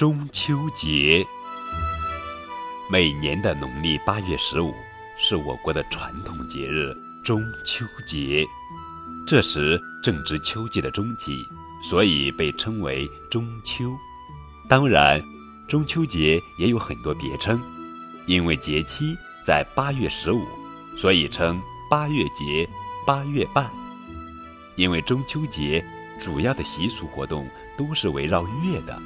中秋节。每年的农历八月十五是我国的传统节日中秋节，这时正值秋季的中期，所以被称为中秋。当然，中秋节也有很多别称，因为节期在八月十五，所以称八月节、八月半。因为中秋节主要的习俗活动都是围绕月的，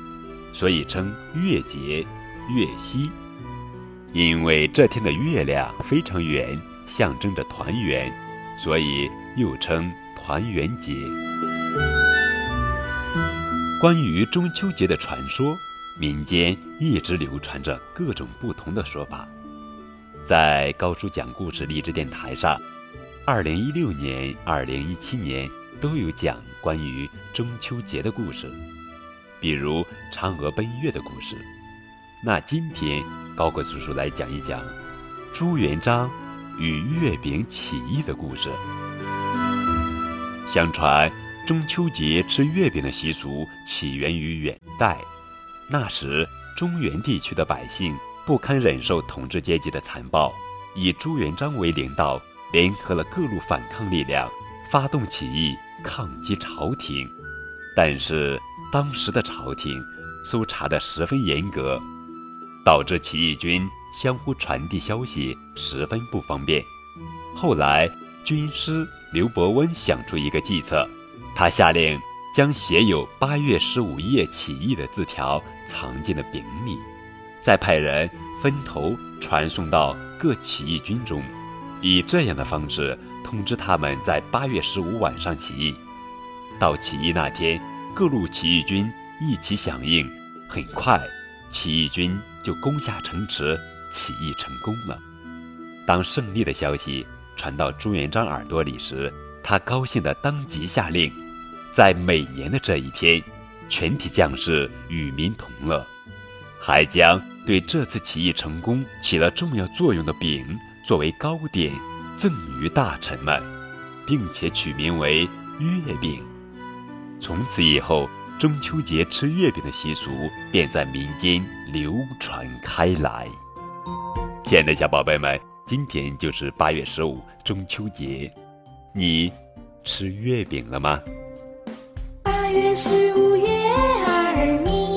所以称月节、月夕。因为这天的月亮非常圆，象征着团圆，所以又称团圆节。关于中秋节的传说，民间一直流传着各种不同的说法。在高叔讲故事励志电台上，二零一六年、二零一七年都有讲关于中秋节的故事，比如嫦娥奔月的故事。那今天高个叔叔来讲一讲朱元璋与月饼起义的故事。相传中秋节吃月饼的习俗起源于元代，那时中原地区的百姓不堪忍受统治阶级的残暴，以朱元璋为领导，联合了各路反抗力量，发动起义抗击朝廷。但是当时的朝廷搜查的十分严格。导致起义军相互传递消息十分不方便。后来，军师刘伯温想出一个计策，他下令将写有“八月十五夜起义”的字条藏进了饼里，再派人分头传送到各起义军中，以这样的方式通知他们在八月十五晚上起义。到起义那天，各路起义军一起响应，很快。起义军就攻下城池，起义成功了。当胜利的消息传到朱元璋耳朵里时，他高兴地当即下令，在每年的这一天，全体将士与民同乐，还将对这次起义成功起了重要作用的饼作为糕点赠予大臣们，并且取名为月饼。从此以后。中秋节吃月饼的习俗便在民间流传开来。亲爱的小宝贝们，今天就是八月十五中秋节，你吃月饼了吗？八月十五月。儿明。